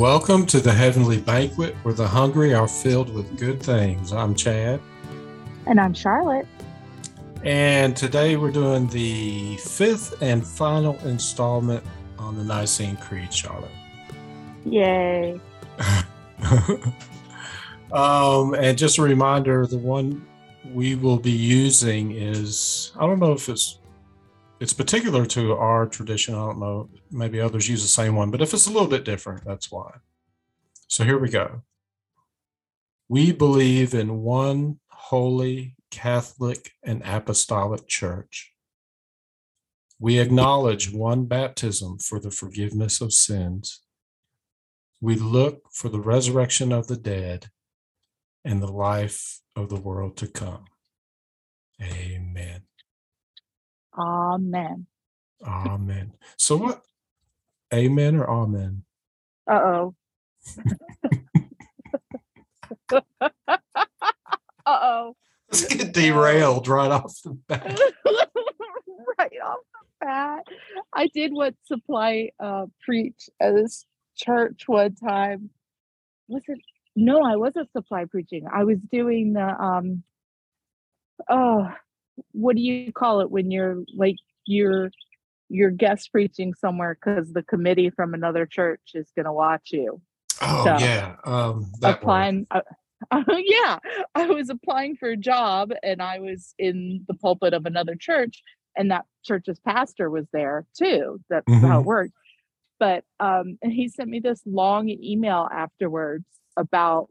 Welcome to the Heavenly Banquet where the hungry are filled with good things. I'm Chad. And I'm Charlotte. And today we're doing the fifth and final installment on the Nicene Creed, Charlotte. Yay. um, and just a reminder the one we will be using is I don't know if it's it's particular to our tradition. I don't know, maybe others use the same one, but if it's a little bit different, that's why. So here we go. We believe in one holy, Catholic, and apostolic church. We acknowledge one baptism for the forgiveness of sins. We look for the resurrection of the dead and the life of the world to come. Amen. Amen. Amen. So what? Amen or amen? Uh oh. uh oh. Let's get derailed right off the bat. right off the bat. I did what supply uh preach at this church one time. Was it no, I wasn't supply preaching. I was doing the um oh what do you call it when you're like you're you're guest preaching somewhere because the committee from another church is going to watch you oh so, yeah um applying uh, uh, yeah i was applying for a job and i was in the pulpit of another church and that church's pastor was there too that's mm-hmm. how it worked but um and he sent me this long email afterwards about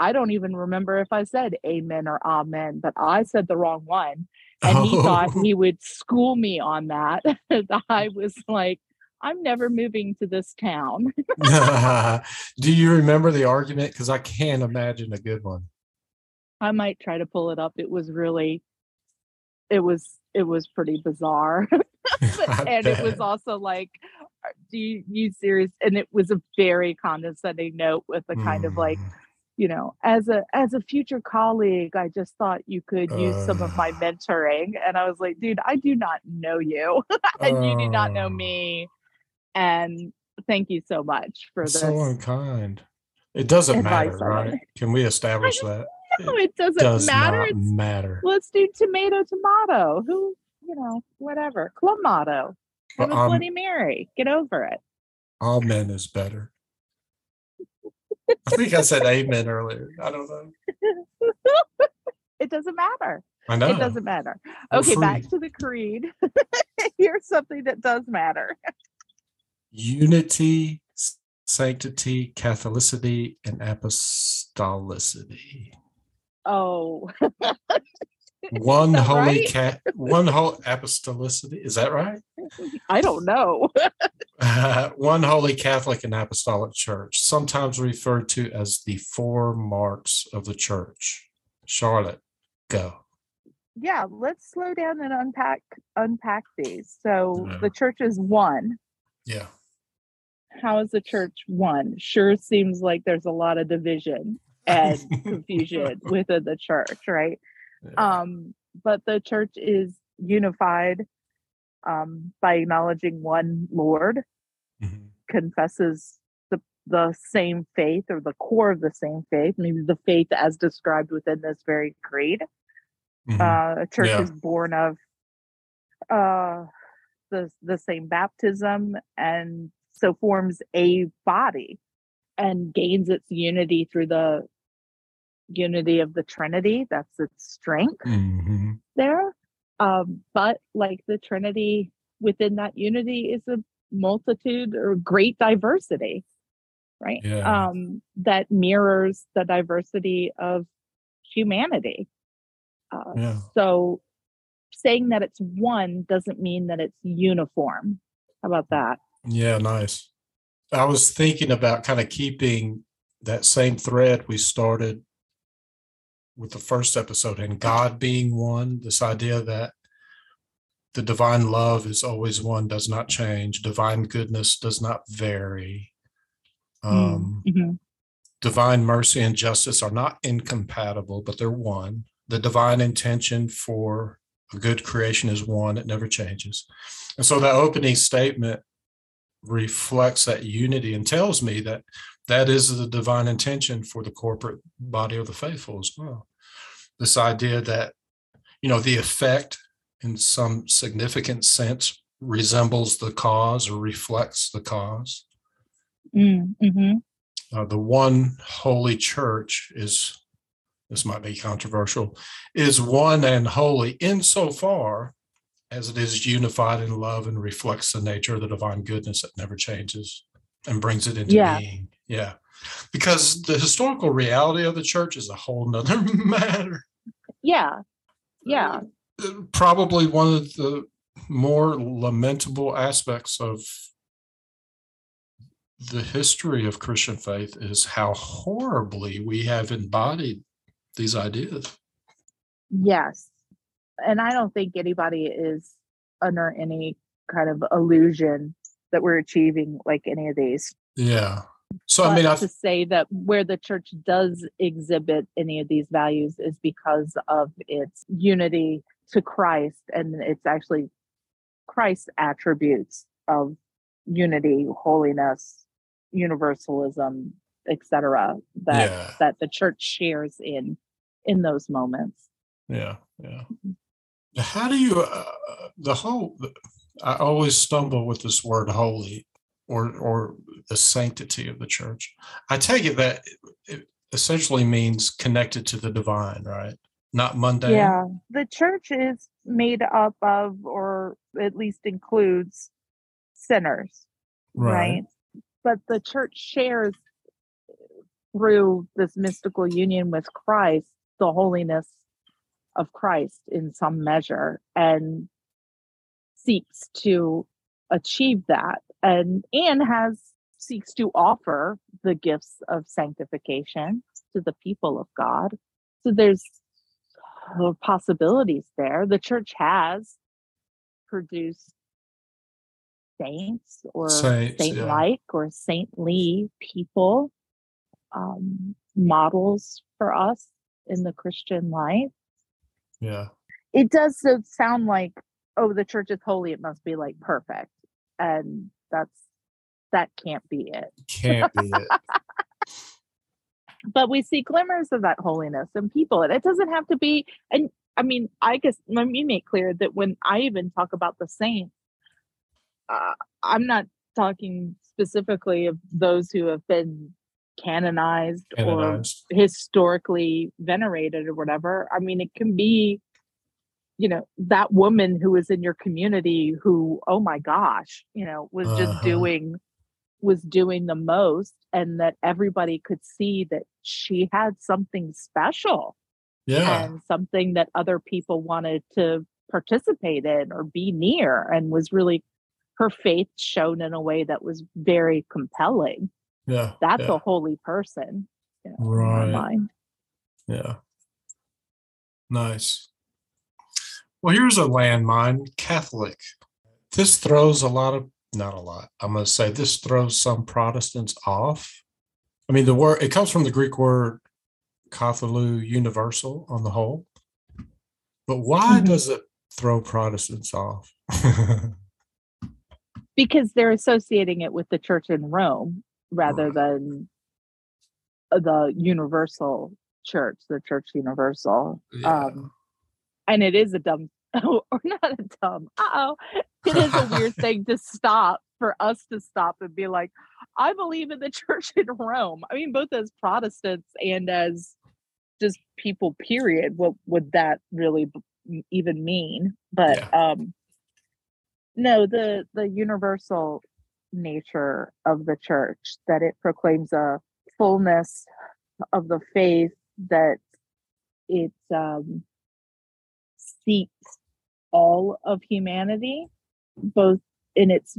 I don't even remember if I said amen or amen, but I said the wrong one. And he oh. thought he would school me on that. I was like, I'm never moving to this town. Do you remember the argument? Because I can't imagine a good one. I might try to pull it up. It was really, it was, it was pretty bizarre. and bet. it was also like, do you, you serious? And it was a very condescending note with a kind mm. of like, mm you know as a as a future colleague i just thought you could use uh, some of my mentoring and i was like dude i do not know you and uh, you do not know me and thank you so much for this so unkind. It doesn't matter right? can we establish that? No it, it doesn't does matter. it's, matter. let's do tomato tomato. Who you know whatever. Clamato. Have a bloody mary? Get over it. All men is better I think I said amen earlier. I don't know. it doesn't matter. I know. It doesn't matter. okay, back to the creed. Here's something that does matter. Unity, sanctity, Catholicity, and apostolicity. Oh. one holy right? cat one whole apostolicity is that right i don't know uh, one holy catholic and apostolic church sometimes referred to as the four marks of the church. Charlotte go. Yeah let's slow down and unpack unpack these. So yeah. the church is one. Yeah. How is the church one? Sure seems like there's a lot of division and confusion within the church right? Um, but the church is unified um, by acknowledging one Lord, mm-hmm. confesses the the same faith or the core of the same faith, maybe the faith as described within this very creed. Mm-hmm. Uh, a church yeah. is born of uh, the the same baptism and so forms a body and gains its unity through the unity of the Trinity. That's its strength mm-hmm. there. Um, but like the Trinity within that unity is a multitude or great diversity, right? Yeah. Um, that mirrors the diversity of humanity. Uh, yeah. So saying that it's one doesn't mean that it's uniform. How about that? Yeah, nice. I was thinking about kind of keeping that same thread we started with the first episode and God being one, this idea that the divine love is always one, does not change, divine goodness does not vary. Um, mm-hmm. Divine mercy and justice are not incompatible, but they're one. The divine intention for a good creation is one, it never changes. And so that opening statement reflects that unity and tells me that that is the divine intention for the corporate body of the faithful as well. This idea that, you know, the effect in some significant sense resembles the cause or reflects the cause. Mm, hmm Uh, the one holy church is, this might be controversial, is one and holy insofar as it is unified in love and reflects the nature of the divine goodness that never changes and brings it into Yeah. being. Yeah. Because the historical reality of the church is a whole nother matter. Yeah. Yeah. Probably one of the more lamentable aspects of the history of Christian faith is how horribly we have embodied these ideas. Yes. And I don't think anybody is under any kind of illusion that we're achieving like any of these. Yeah. So, I mean, I, have to say that where the church does exhibit any of these values is because of its unity to Christ and it's actually Christ's attributes of unity, holiness, universalism, etc. that yeah. that the church shares in in those moments. Yeah, yeah. How do you uh, the whole? I always stumble with this word "holy" or or the sanctity of the church. I take it that it essentially means connected to the divine, right? Not mundane. Yeah, the church is made up of, or at least includes, sinners, Right. right? But the church shares through this mystical union with Christ the holiness of Christ in some measure and seeks to achieve that and and has seeks to offer the gifts of sanctification to the people of God. So there's uh, possibilities there. The church has produced saints or saint-like or saintly people, um, models for us in the Christian life. Yeah. It does so sound like, oh, the church is holy; it must be like perfect, and that's that can't be it. Can't be it. but we see glimmers of that holiness in people and it doesn't have to be and i mean i guess let me make clear that when i even talk about the saints uh, i'm not talking specifically of those who have been canonized, or historically venerated or whatever i mean it can be you know that woman who was in your community who oh my gosh you know was just Uh-huh. doing was doing the most and that everybody could see that she had something special Yeah. and something that other people wanted to participate in or be near and was really her faith shown in a way that was very compelling Yeah. that's yeah. a holy person you know, Right. Yeah. Nice. Well, here's a landmine Catholic. This throws a lot of, not a lot, I'm going to say this throws some Protestants off. I mean, the word, it comes from the Greek word katholou, universal on the whole. But why Mhm. does it throw Protestants off? because they're associating it with the church in Rome rather Right. than the universal church, the church universal. Yeah. Um, and it is a dumb, or not a dumb, uh oh, it is a weird thing to stop for us to stop and be like, I believe in the church in Rome. I mean, both as Protestants and as just people, period. What would that really b- even mean? But um, no, the the universal nature of the church that it proclaims a fullness of the faith that it um, seeks all of humanity, both in its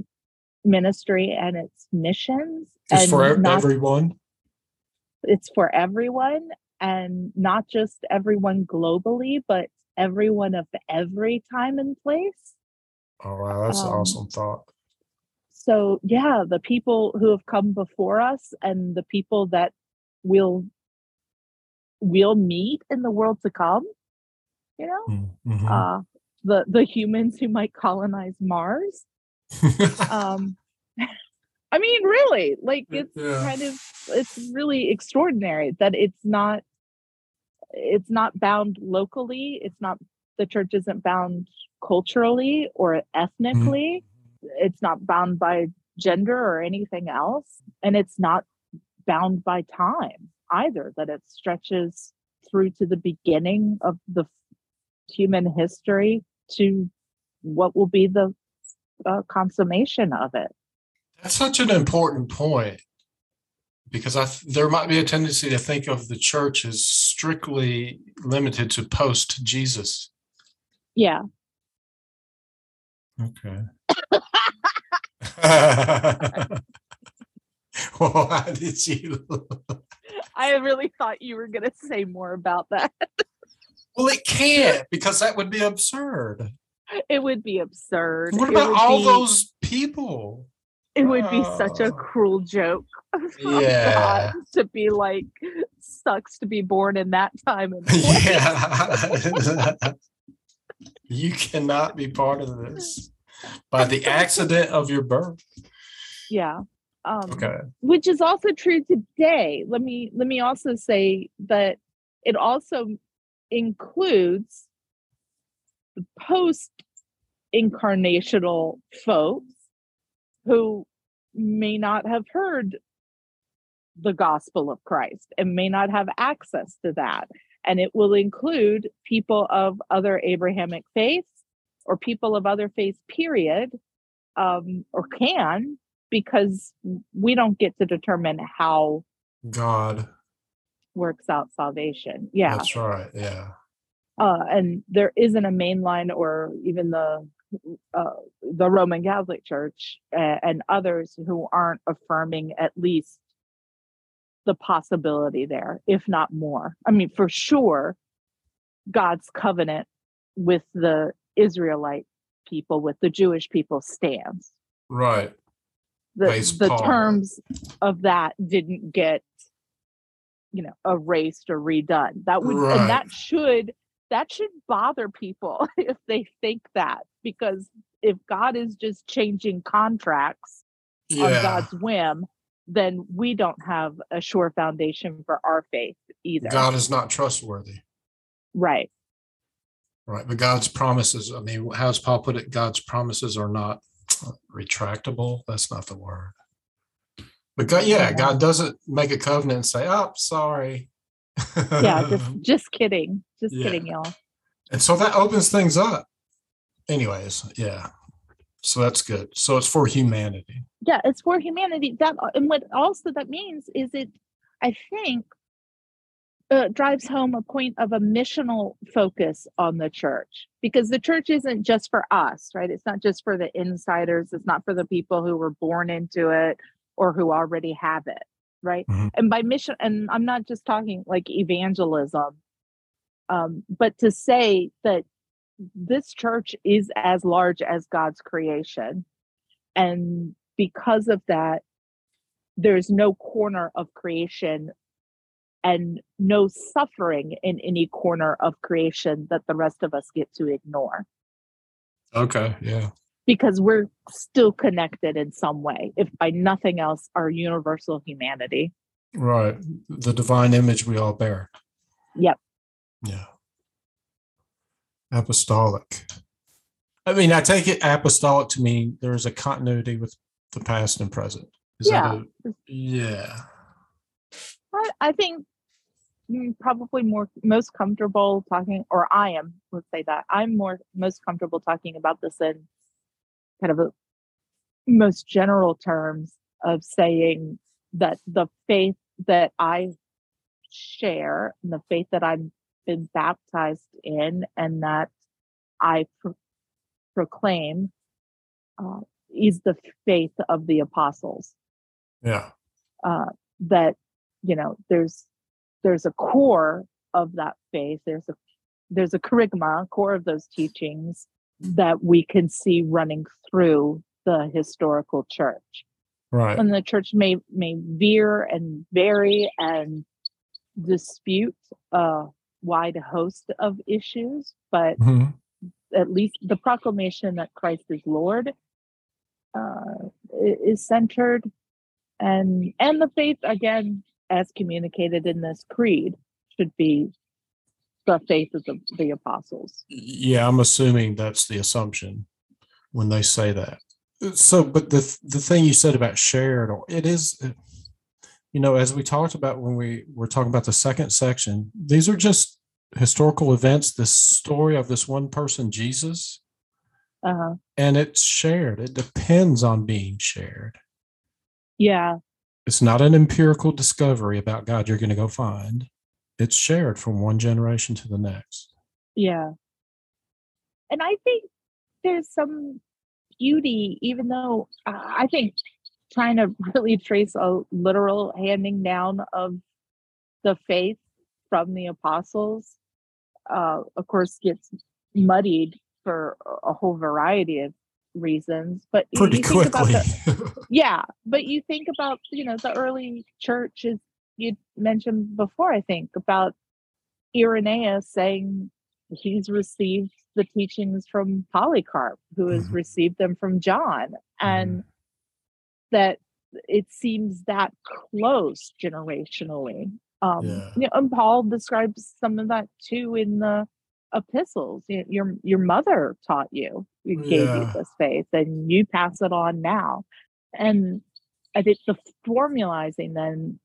ministry and its missions. It's for not- everyone. it's for everyone and not just everyone globally, but everyone of every time and place. Oh, wow. That's an Um, awesome thought. So, yeah, the people who have come before us and the people that will we'll meet in the world to come, you know, Mhm. uh, the the humans who might colonize Mars. Um, I mean, really, like it's Yeah. kind of it's really extraordinary that it's not it's not bound locally. It's not the church isn't bound culturally or ethnically. It's not bound by gender or anything else, and it's not bound by time either. That it stretches through to the beginning of the human history to what will be the uh, consummation of it. That's such an important point because I th- there might be a tendency to think of the church as strictly limited to post Jesus. Yeah. Okay. Why did you? I really thought you were going to say more about that. Well, it can't because that would be absurd. It would be absurd. What about all be- those people? It would be such a Oh. cruel joke. Yeah. To be like, sucks to be born in that time and place. Yeah. you cannot be part of this by the accident of your birth. Yeah. Um, Okay. which is also true today. Let me let me also say that it also includes the post incarnational folks who may not have heard the gospel of Christ and may not have access to that. And it will include people of other Abrahamic faiths or people of other faiths, period, um, or can, because we don't get to determine how God. Works out salvation. Yeah. That's right. Yeah. uh, and there isn't a mainline or even the uh, the Roman Catholic Church uh, and others who aren't affirming at least the possibility there, if not more. I mean, for sure, God's covenant with the Israelite people, with the Jewish people, stands. Right. The the Paul. terms of that didn't get, you know, erased or redone. That would Right. and that should that should bother people if they think that because if God is just changing contracts on God's whim, then we don't have a sure foundation for our faith either. God is not trustworthy. Right. Right. But God's promises, I mean, how's Paul put it? God's promises are not retractable. That's not the word. But God, yeah, God doesn't make a covenant and say, oh, sorry. Yeah, just just kidding. Just Yeah. kidding, y'all. and so that opens things up. Anyways, yeah. So that's good. So it's for humanity. yeah it's for humanity that and what also that means is it i think uh, drives home a point of a missional focus on the church because the church isn't just for us right it's not just for the insiders it's not for the people who were born into it or who already have it right Mhm. and by mission and i'm not just talking like evangelism um, but to say that this church is as large as god's creation and because of that there's no corner of creation and no suffering in any corner of creation that the rest of us get to ignore Okay. Yeah. Because we're still connected in some way if by nothing else our universal humanity Right. The divine image we all bear. Yep. Yeah. Apostolic. I mean, I take it apostolic to mean there's a continuity with the past and present. Is Yeah. That a, yeah. I, I think mm, probably more most comfortable talking or i am let's say that i'm more most comfortable talking about this in kind of a most general terms of saying that the faith that i share and the faith that i've been baptized in and that i pro- proclaim uh, is the faith of the apostles. Yeah. uh, that you know there's there's a core of that faith. There's a there's a kerygma core of those teachings that we can see running through the historical church Right. and the church may may veer and vary and dispute a wide host of issues but Mhm. at least the proclamation that Christ is Lord uh, is centered and and the faith again as communicated in this creed should be the faith of the, the apostles Yeah, I'm assuming that's the assumption when they say that. So, but the the thing you said about shared, or it is, you know, as we talked about when we were talking about the second section, these are just historical events. This story of this one person, Jesus, uh and it's shared. It depends on being shared. yeah It's not an empirical discovery about God you're going to go find. It's shared from one generation to the next. yeah and i think there's some beauty even though uh, i think trying to really trace a literal handing down of the faith from the apostles uh, of course gets muddied for a- whole variety of reasons but Pretty you think about quickly. the- yeah but you think about you know the early church is you mentioned before i think about irenaeus saying he's received the teachings from polycarp who has Mhm. received them from john and that it seems that close generationally. Um Yeah. you know, and paul describes some of that too in the epistles. Y- your your mother taught you. You gave you this faith and you pass it on now. And i think the formalizing then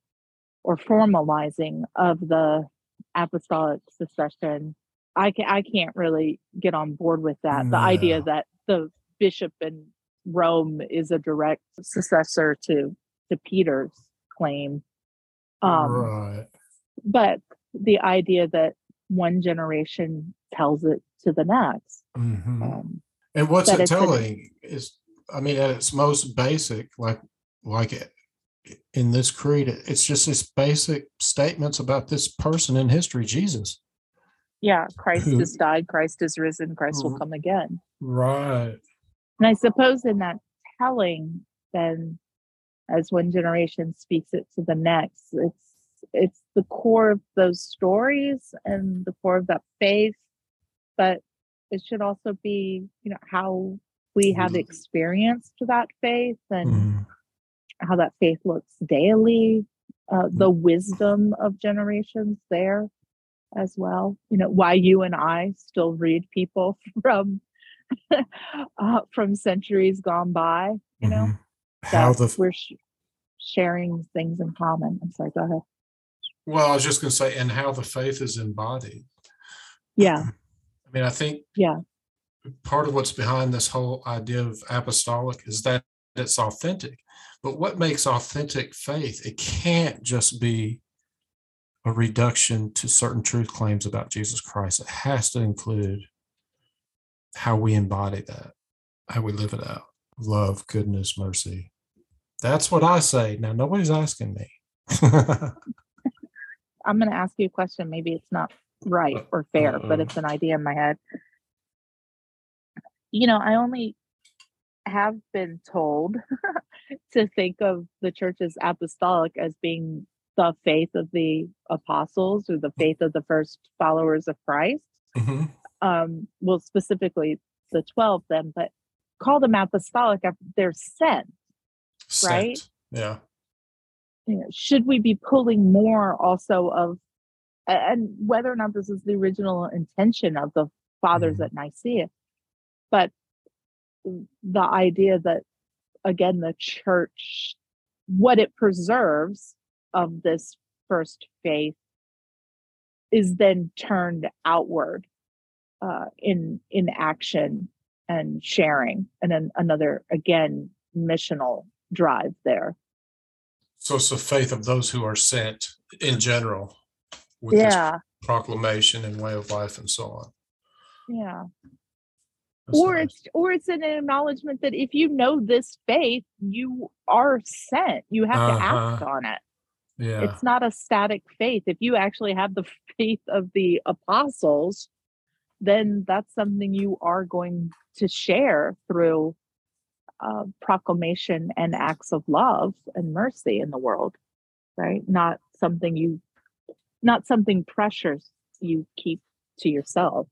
or formalizing of the apostolic succession i can i can't really get on board with that the idea that the bishop in rome is a direct successor to to peter's claim um right. but the idea that one generation tells it to the next Mhm. um, And what's it it's an- telling is, I mean, at its most basic, like, like it, in this creed, it's just this basic statements about this person in history, Jesus. yeah christ Who- has died christ is risen christ will Mhm. come again Right. and i suppose in that telling then as one generation speaks it to the next it's it's the core of those stories and the core of that faith but it should also be you know how we have Mhm. experienced that faith and Mhm. How that faith looks daily, uh, the wisdom of generations there as well. You know, why you and I still read people from uh, from centuries gone by. You know, Mhm. How the, we're sh- sharing things in common. I'm sorry. Go ahead. well, I was just going to say, and how the faith is embodied. Yeah. I mean, I think Yeah. part of what's behind this whole idea of apostolic is that it's authentic. But what makes authentic faith? It can't just be a reduction to certain truth claims about Jesus Christ. It has to include how we embody that, how we live it out love, goodness, mercy. That's what I say. Now, nobody's asking me. I'm going to ask you a question. Maybe it's not right or fair, but Uh-oh. it's an idea in my head. You know, I only have been told to think of the church as apostolic as being the faith of the apostles or the faith of the first followers of Christ. Mhm. Um, well, specifically the 12 then, but call them apostolic after they're sent. Right? Yeah. you know, should we be pulling more also of and whether or not this is the original intention of the fathers Mhm. at Nicaea, but the idea that again the church what it preserves of this first faith is then turned outward uh, in in action and sharing and then another again missional drive there. So it's the faith of those who are sent in general with this yeah. proclamation and way of life and so on. yeah That's or nice. it's or it's an acknowledgement that if you know this faith you are sent you have to act Uh-huh. on it yeah. it's not a static faith if you actually have the faith of the apostles then that's something you are going to share through uh, proclamation and acts of love and mercy in the world right not something you not something precious you keep to yourself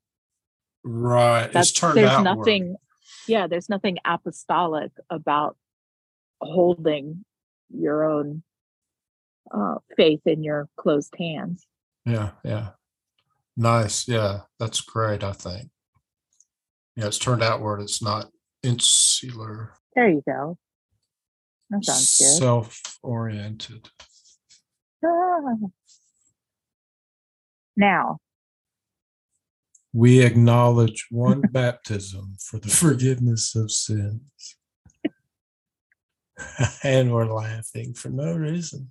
Right. that's it's turned there's outward. nothing yeah there's nothing apostolic about holding your own uh, faith in your closed hands. Yeah, yeah. Nice. Yeah, that's great, I think. Yeah, it's turned outward. It's not insular. There you go. That sounds good. Self-oriented. Ah. Now, We acknowledge one baptism for the forgiveness of sins. and we're laughing for no reason.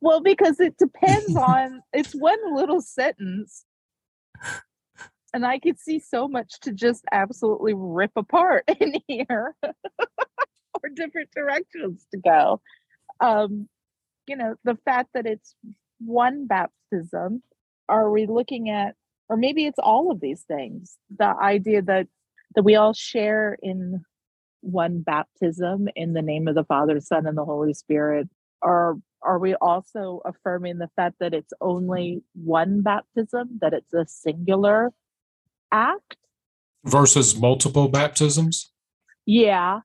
well, because it depends on it's one little sentence, and I could see so much to just absolutely rip apart in here, or different directions to go. Um, you know, the fact that it's one baptism are we looking at or maybe it's all of these things the idea that that we all share in one baptism in the name of the father son and the holy spirit or are we also affirming the fact that it's only one baptism that it's a singular act Versus multiple baptisms? yeah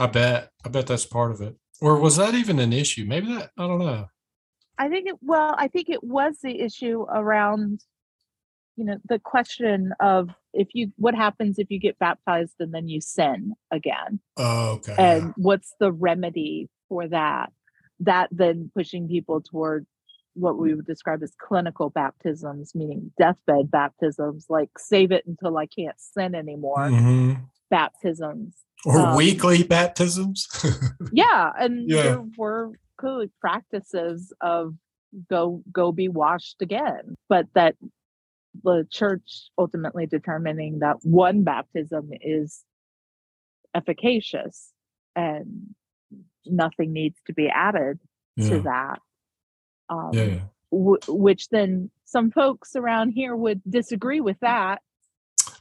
I bet. I bet that's part of it. Or was that even an issue? Maybe that, I don't know. I think it well, I think it was the issue around, you know, the question of if you what happens if you get baptized and then you sin again, Oh, okay. and what's the remedy for that? That then pushing people toward what we would describe as clinical baptisms, meaning deathbed baptisms, like save it until I can't sin anymore Mhm. baptisms. Or Um, weekly baptisms? yeah and Yeah. there were clearly practices of go go be washed again but that the church ultimately determining that one baptism is efficacious and nothing needs to be added to that um, yeah. yeah. w- which then some folks around here would disagree with that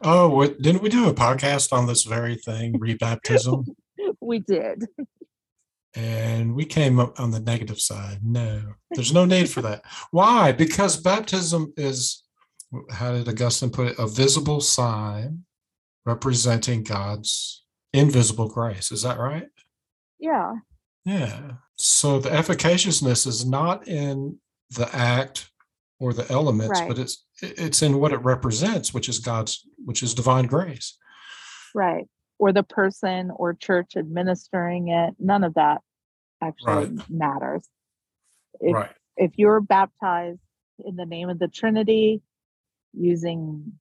Oh, what, didn't we do a podcast on this very thing, rebaptism? we did and we came up on the negative side. No, there's no need for that. Why? Because baptism is, how did Augustine put it, a visible sign representing God's invisible grace. Is that right? yeah Yeah. So the efficaciousness is not in the act or the elements, Right. but it's it's in what it represents, which is God's, which is divine grace. Right. Or the person or church administering it. None of that actually matters. If, right. if you're baptized in the name of the Trinity using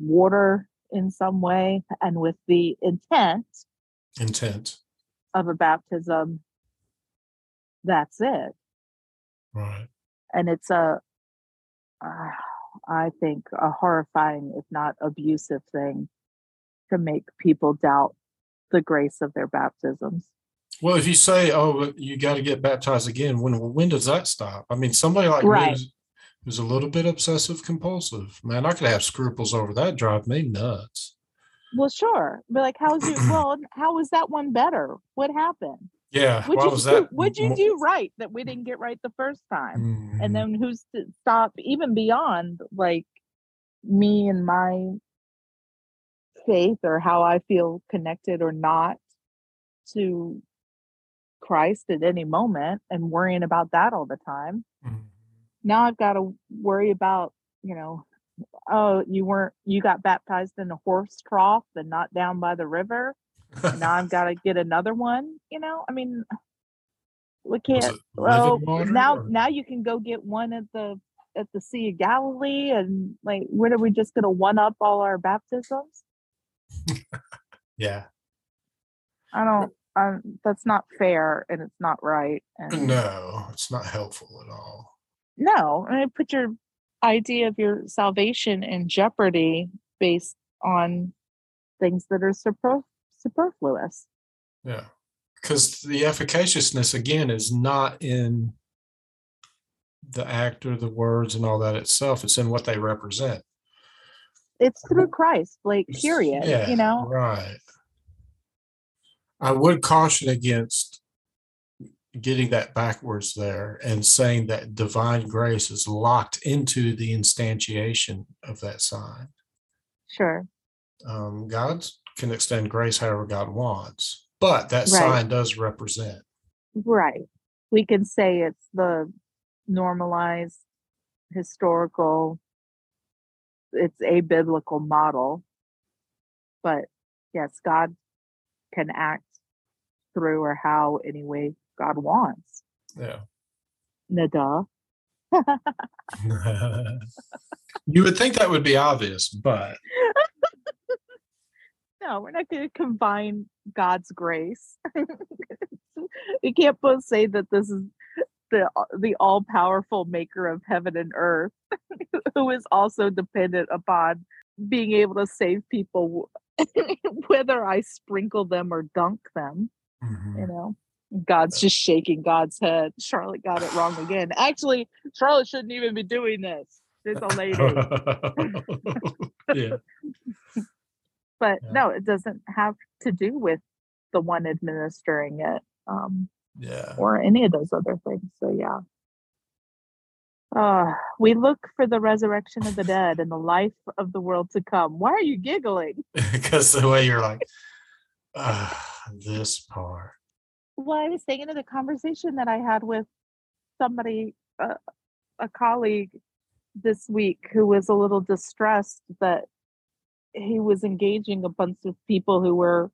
water in some way and with the intent Intent. of a baptism, that's it. Right. And it's a, uh, I think, a horrifying, if not abusive thing to make people doubt the grace of their baptisms. Well, if you say, "Oh, you got to get baptized again," when when does that stop? I mean, somebody like Right. me who's, who's a little bit obsessive compulsive, man, I could have scruples over that. Drive me nuts. Well, sure. But like, how's you? Well, how was that one better? What happened? Yeah, why you was do, that? What'd you do right that we didn't get right the first time? Mhm. And then who's to stop? Even beyond like me and my faith or how I feel connected or not to Christ at any moment, and worrying about that all the time. Mhm. Now I've got to worry about you know. Oh, you weren't. You got baptized in a horse trough and not down by the river. Now I've got to get another one. You know, I mean, we can't. Well, now or- now you can go get one at the at the Sea of Galilee, and like, what are we just going to one up all our baptisms? yeah, I don't. Um, that's not fair, and it's not right. And no, it's not helpful at all. no, I mean, put your idea of your salvation in jeopardy based on things that are super, superfluous. Yeah, because the efficaciousness again is not in the act or the words and all that itself. It's in what they represent. It's through Christ, like period. Yeah, You know, right. I would caution against getting that backwards there and saying that divine grace is locked into the instantiation of that sign. sure. Um, God can extend grace however God wants, but that Right. sign does represent. Right. We can say it's the normalized historical, it's a biblical model. But yes, God can act through or how any way God wants. Yeah. Nada. you would think that would be obvious, but no, we're not going to combine God's grace. we can't both say that this is the the all powerful maker of heaven and earth, who is also dependent upon being able to save people, whether I sprinkle them or dunk them. Mhm. You know, God's just shaking God's head. Charlotte got it wrong again. Actually, Charlotte shouldn't even be doing this. It's a lady. yeah. but Yeah. no, it doesn't have to do with the one administering it um, Yeah. or any of those other things. So yeah. Uh, we look for the resurrection of the dead and the life of the world to come. Why are you giggling? Because the way you're like, ah, this part. Well, I was thinking of the conversation that I had with somebody, uh, a colleague this week, who was a little distressed that he was engaging a bunch of people who were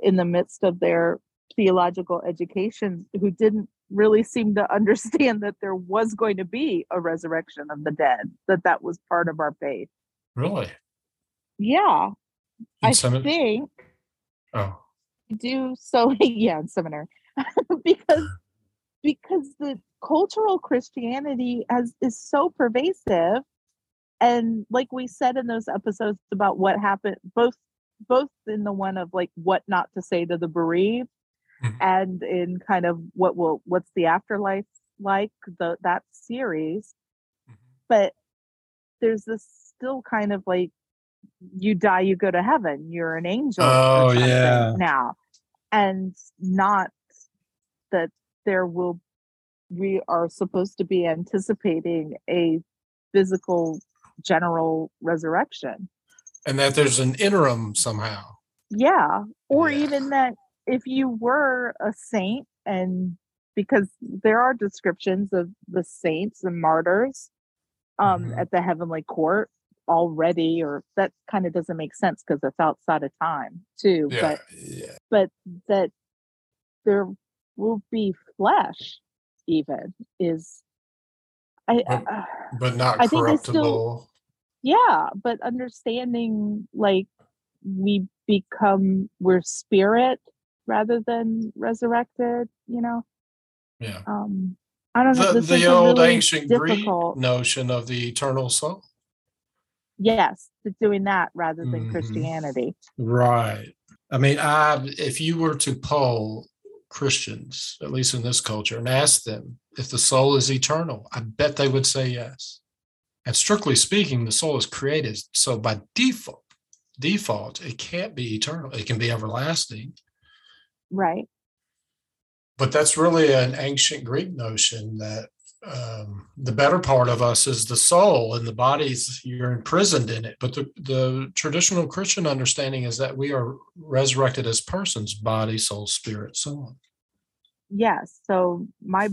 in the midst of their theological education who didn't really seem to understand that there was going to be a resurrection of the dead, that that was part of our faith. Really? Yeah, In I think oh. do so yeah in seminary because because the cultural christianity has is so pervasive and like we said in those episodes about what happened both both in the one of like what not to say to the bereaved Mhm. and in kind of what will what's the afterlife like the that series Mhm. but there's this still kind of like you die you go to heaven you're an angel Oh, yeah. now and not that there will we are supposed to be anticipating a physical general resurrection And that there's an interim somehow. yeah or Yeah. even that if you were a saint and because there are descriptions of the saints and martyrs um Mhm. at the heavenly court already or that kind of doesn't make sense because it's outside of time too Yeah. but yeah. but that there will be flesh even is i But- uh, But not I think they still- corruptible. yeah but understanding like we become we're spirit rather than resurrected you know yeah. um i don't know The, this the is old really ancient difficult Greek notion of the eternal soul. yes to doing that rather than Mhm. christianity Right. I mean, I if you were to poll Christians, at least in this culture, and ask them if the soul is eternal, I bet they would say yes. And strictly speaking, the soul is created. So by default, default, it can't be eternal. It can be everlasting. Right But that's really an ancient Greek notion that um, the better part of us is the soul and the body's you're imprisoned in it. But the, the traditional Christian understanding is that we are resurrected as persons, body, soul, spirit, so on. yes so my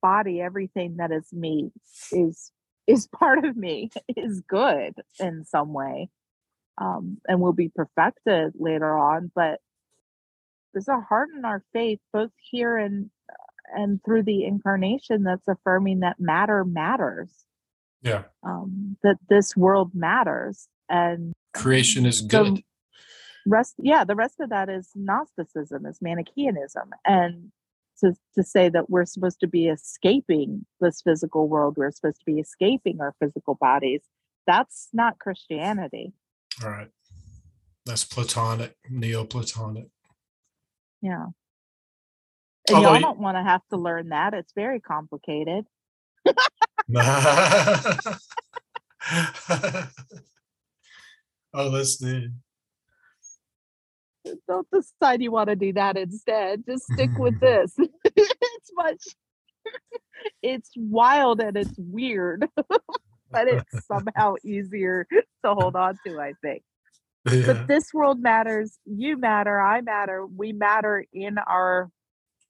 body everything that is me is is part of me is good in some way um and will be perfected later on but there's a heart in our faith both here and and through the incarnation that's affirming that matter matters Yeah. um that this world matters and Creation is good. rest yeah the rest of that is gnosticism is manichaeanism and to, to say that we're supposed to be escaping this physical world we're supposed to be escaping our physical bodies that's not christianity All right. That's Platonic, Neoplatonic. Yeah. And Although y'all don't want to have to learn that it's very complicated. Oh, the don't decide you want to do that instead just stick with this. It's much it's wild and it's weird but it's somehow easier to hold on to i think yeah. but this world matters you matter i matter we matter in our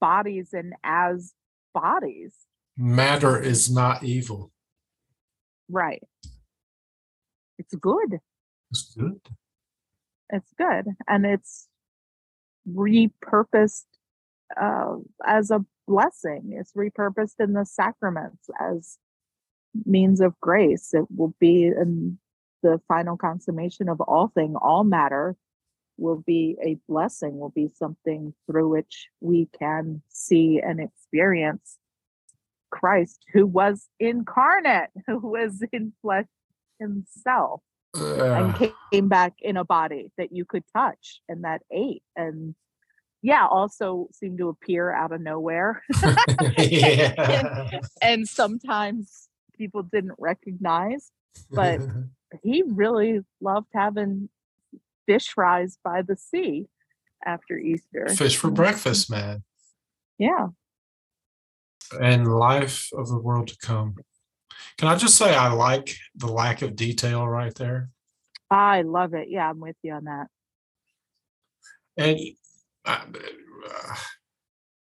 bodies and as bodies. Matter is not evil. Right. It's good. It's good. It's good. And it's repurposed uh, as a blessing. It's repurposed in the sacraments as means of grace. It will be in the final consummation of all thing, all matter will be a blessing, will be something through which we can see and experience Christ, who was incarnate, who was in flesh himself, and came back in a body that you could touch and that ate. And yeah, also seemed to appear out of nowhere. yeah. and sometimes people didn't recognize, but he really loved having fish fries by the sea after Easter. Fish for breakfast, man. Yeah. and life of the world to come. Can I just say I like the lack of detail right there? I love it. Yeah, I'm with you on that. And I, uh,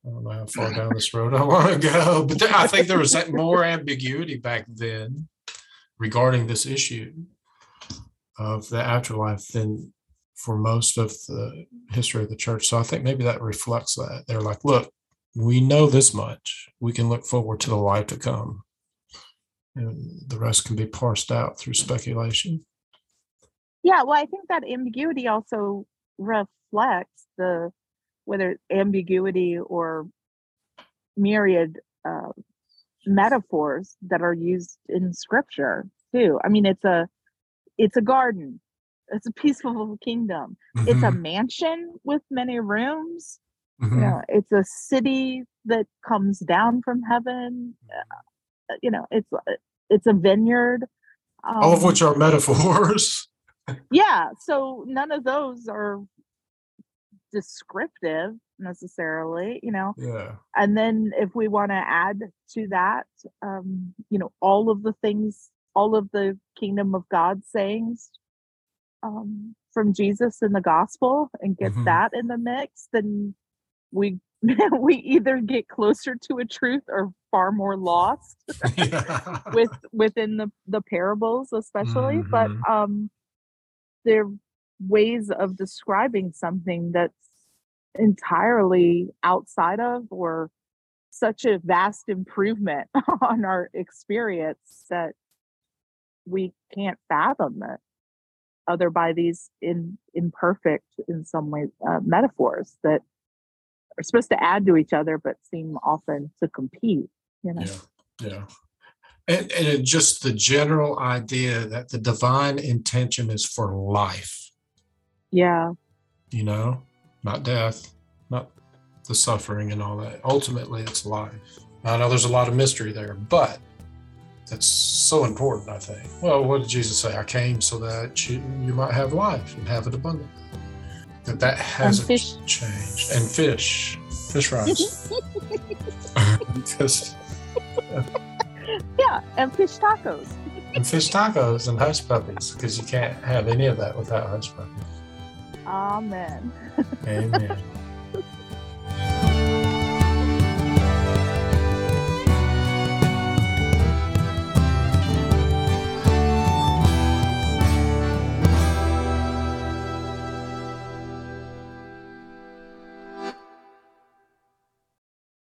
I don't know how far down this road I want to go, but I think there was more ambiguity back then regarding this issue of the afterlife than for most of the history of the church. So I think maybe that reflects that. They're like, look, we know this much. We can look forward to the life to come. And the rest can be parsed out through speculation. Yeah, well, I think that ambiguity also reflects the whether ambiguity or myriad uh, metaphors that are used in scripture too. I mean, it's a it's a garden, it's a peaceful kingdom, it's a Mhm, mansion with many rooms. mhm. You know, it's a city that comes down from heaven. uh, You know, it's it's a vineyard. All of um, which are metaphors. yeah so none of those are descriptive necessarily you know yeah. and then if we want to add to that um you know all of the things all of the kingdom of god sayings um from jesus in the gospel and get Mhm. that in the mix then we we either get closer to a truth or far more lost with within the the parables especially but Mhm. um they're ways of describing something that's entirely outside of or such a vast improvement on our experience that we can't fathom it other by these in imperfect in some way uh, metaphors that are supposed to add to each other but seem often to compete you know Yeah, yeah. And, and just the general idea that the divine intention is for life, yeah you know, not death, not the suffering and all that. Ultimately, it's life. I know there's a lot of mystery there, but that's so important, I think. Well, what did Jesus say? I came so that you, you might have life and have it abundant. That that hasn't fish. changed. And fish, fish fries. Just- yeah and fish tacos and fish tacos and hush puppies because you can't have any of that without hush puppies. Amen Amen.